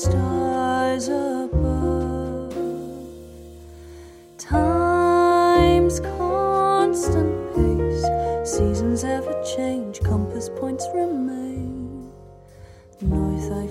stars above. Time's constant pace, seasons ever change, compass points remain. North, I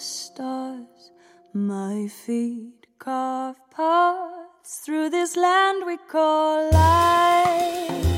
stars. My feet carve paths through this land we call life.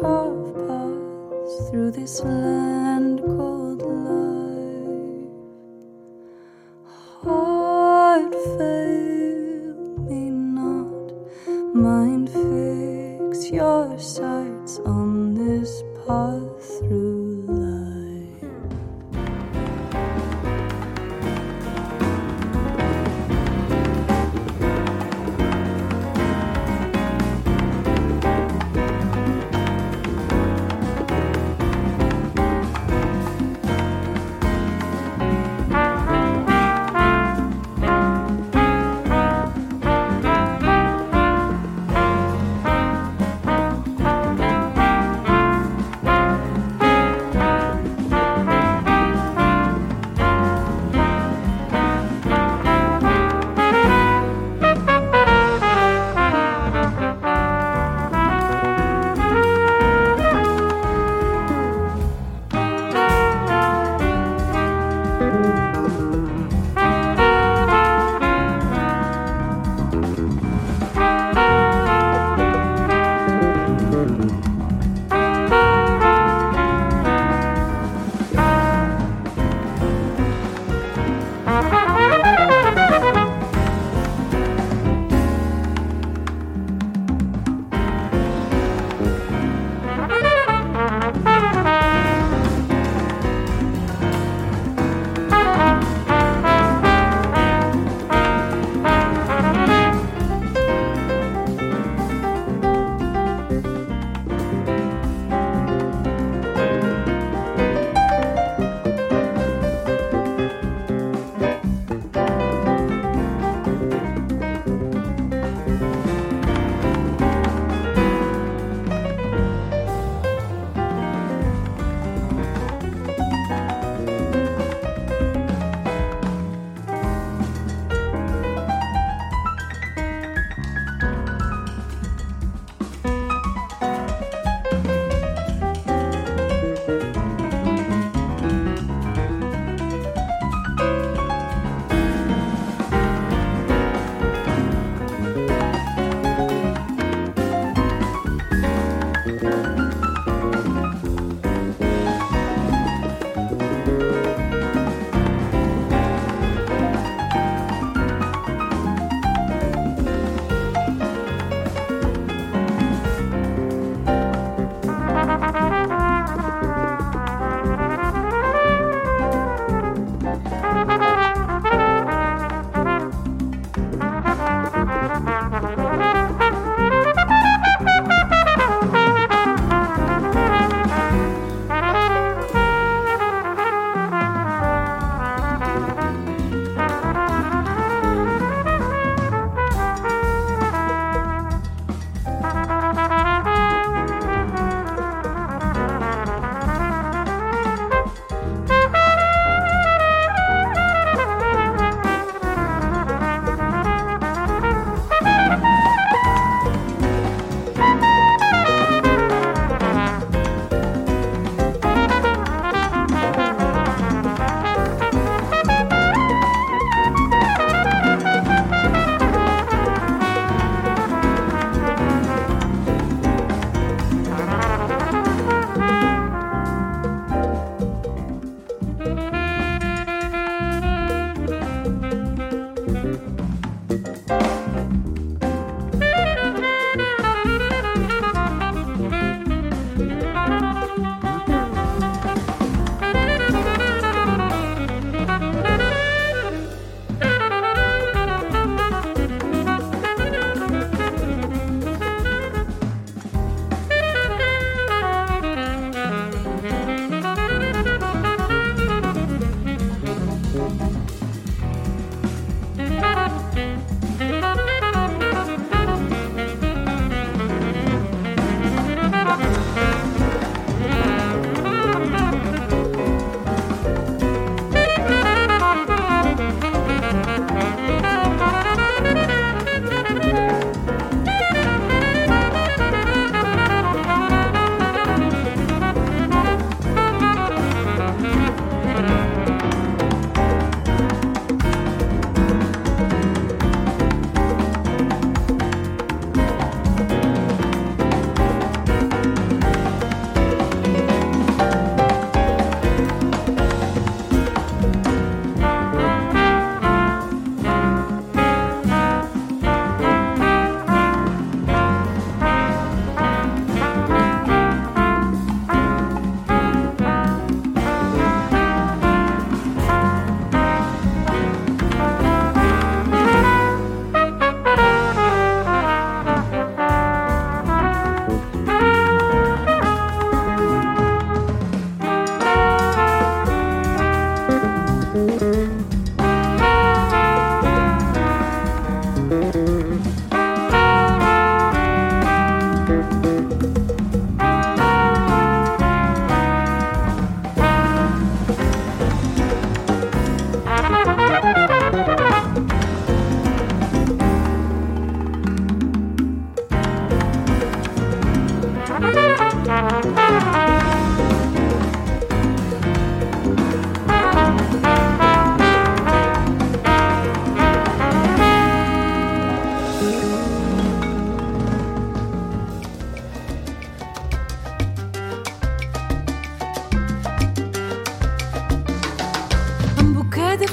carve paths through this land called life. Heart, fail me not, mind, fix your sights on.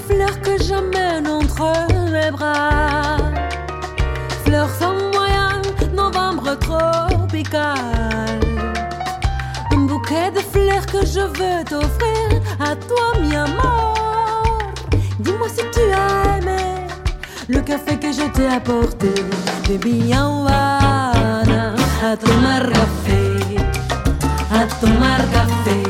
fleur que j'amène entre mes bras. Fleur sans moyen, novembre tropical. Un bouquet de fleurs que je veux t'offrir à toi, mi. Dis-moi si tu as aimé le café que je t'ai apporté. Baby, Havana, a tomar café, a tomar café.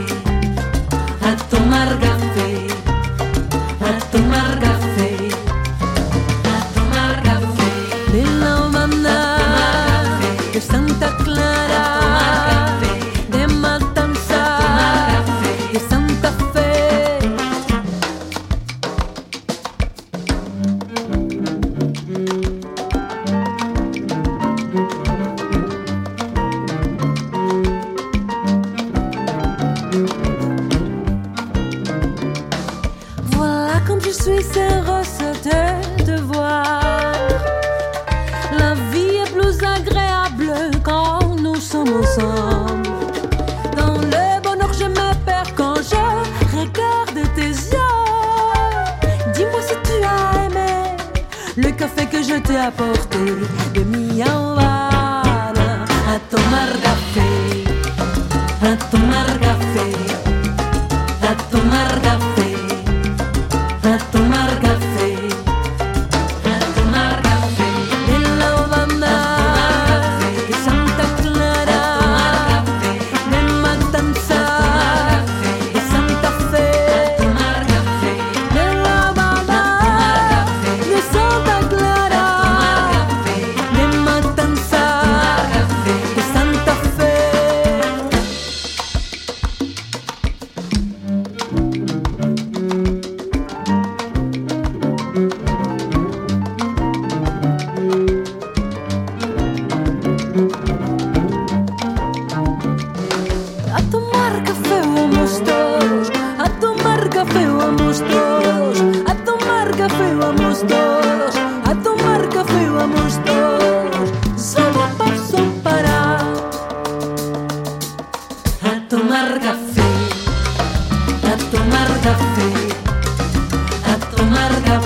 apporter de mi Habana a tomar café, a tomar café. Marca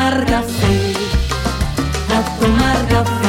tomar café, a tomar café.